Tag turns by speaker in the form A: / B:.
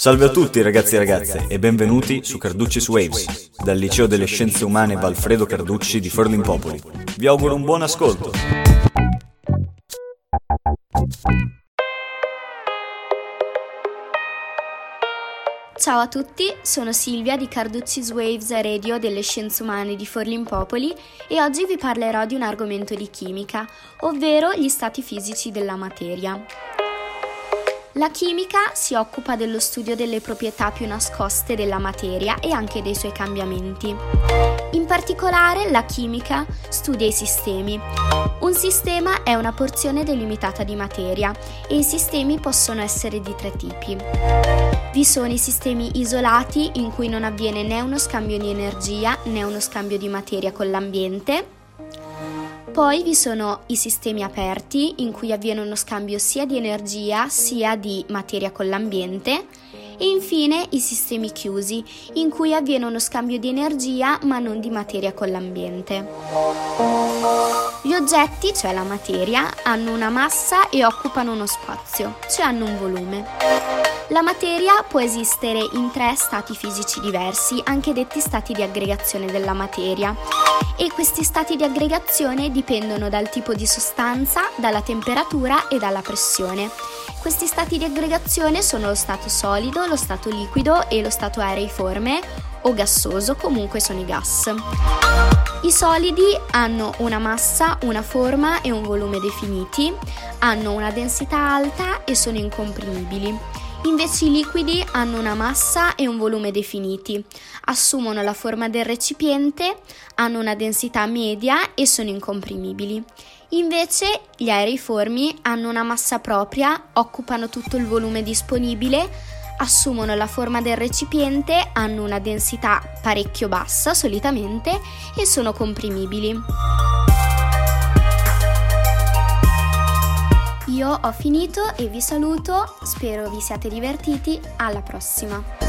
A: Salve a tutti ragazzi e ragazze e benvenuti su Carducci's Waves, dal Liceo delle Scienze Umane Valfredo Carducci di Forlimpopoli. Vi auguro un buon ascolto.
B: Ciao a tutti, sono Silvia di Carducci's Waves Radio delle Scienze Umane di Forlimpopoli e oggi vi parlerò di un argomento di chimica, ovvero gli stati fisici della materia. La chimica si occupa dello studio delle proprietà più nascoste della materia e anche dei suoi cambiamenti. In particolare la chimica studia i sistemi. Un sistema è una porzione delimitata di materia e i sistemi possono essere di tre tipi. Vi sono i sistemi isolati in cui non avviene né uno scambio di energia né uno scambio di materia con l'ambiente, poi vi sono i sistemi aperti in cui avviene uno scambio sia di energia sia di materia con l'ambiente e infine i sistemi chiusi in cui avviene uno scambio di energia ma non di materia con l'ambiente. Gli oggetti, cioè la materia, hanno una massa e occupano uno spazio, cioè hanno un volume. La materia può esistere in tre stati fisici diversi, anche detti stati di aggregazione della materia. E questi stati di aggregazione dipendono dal tipo di sostanza, dalla temperatura e dalla pressione. Questi stati di aggregazione sono lo stato solido, lo stato liquido e lo stato areiforme o gassoso, comunque sono i gas. I solidi hanno una massa, una forma e un volume definiti, hanno una densità alta e sono incomprimibili. Invece i liquidi hanno una massa e un volume definiti, assumono la forma del recipiente, hanno una densità media e sono incomprimibili. Invece gli aeriformi hanno una massa propria, occupano tutto il volume disponibile, assumono la forma del recipiente, hanno una densità parecchio bassa solitamente e sono comprimibili. Io ho finito e vi saluto, spero vi siate divertiti, alla prossima!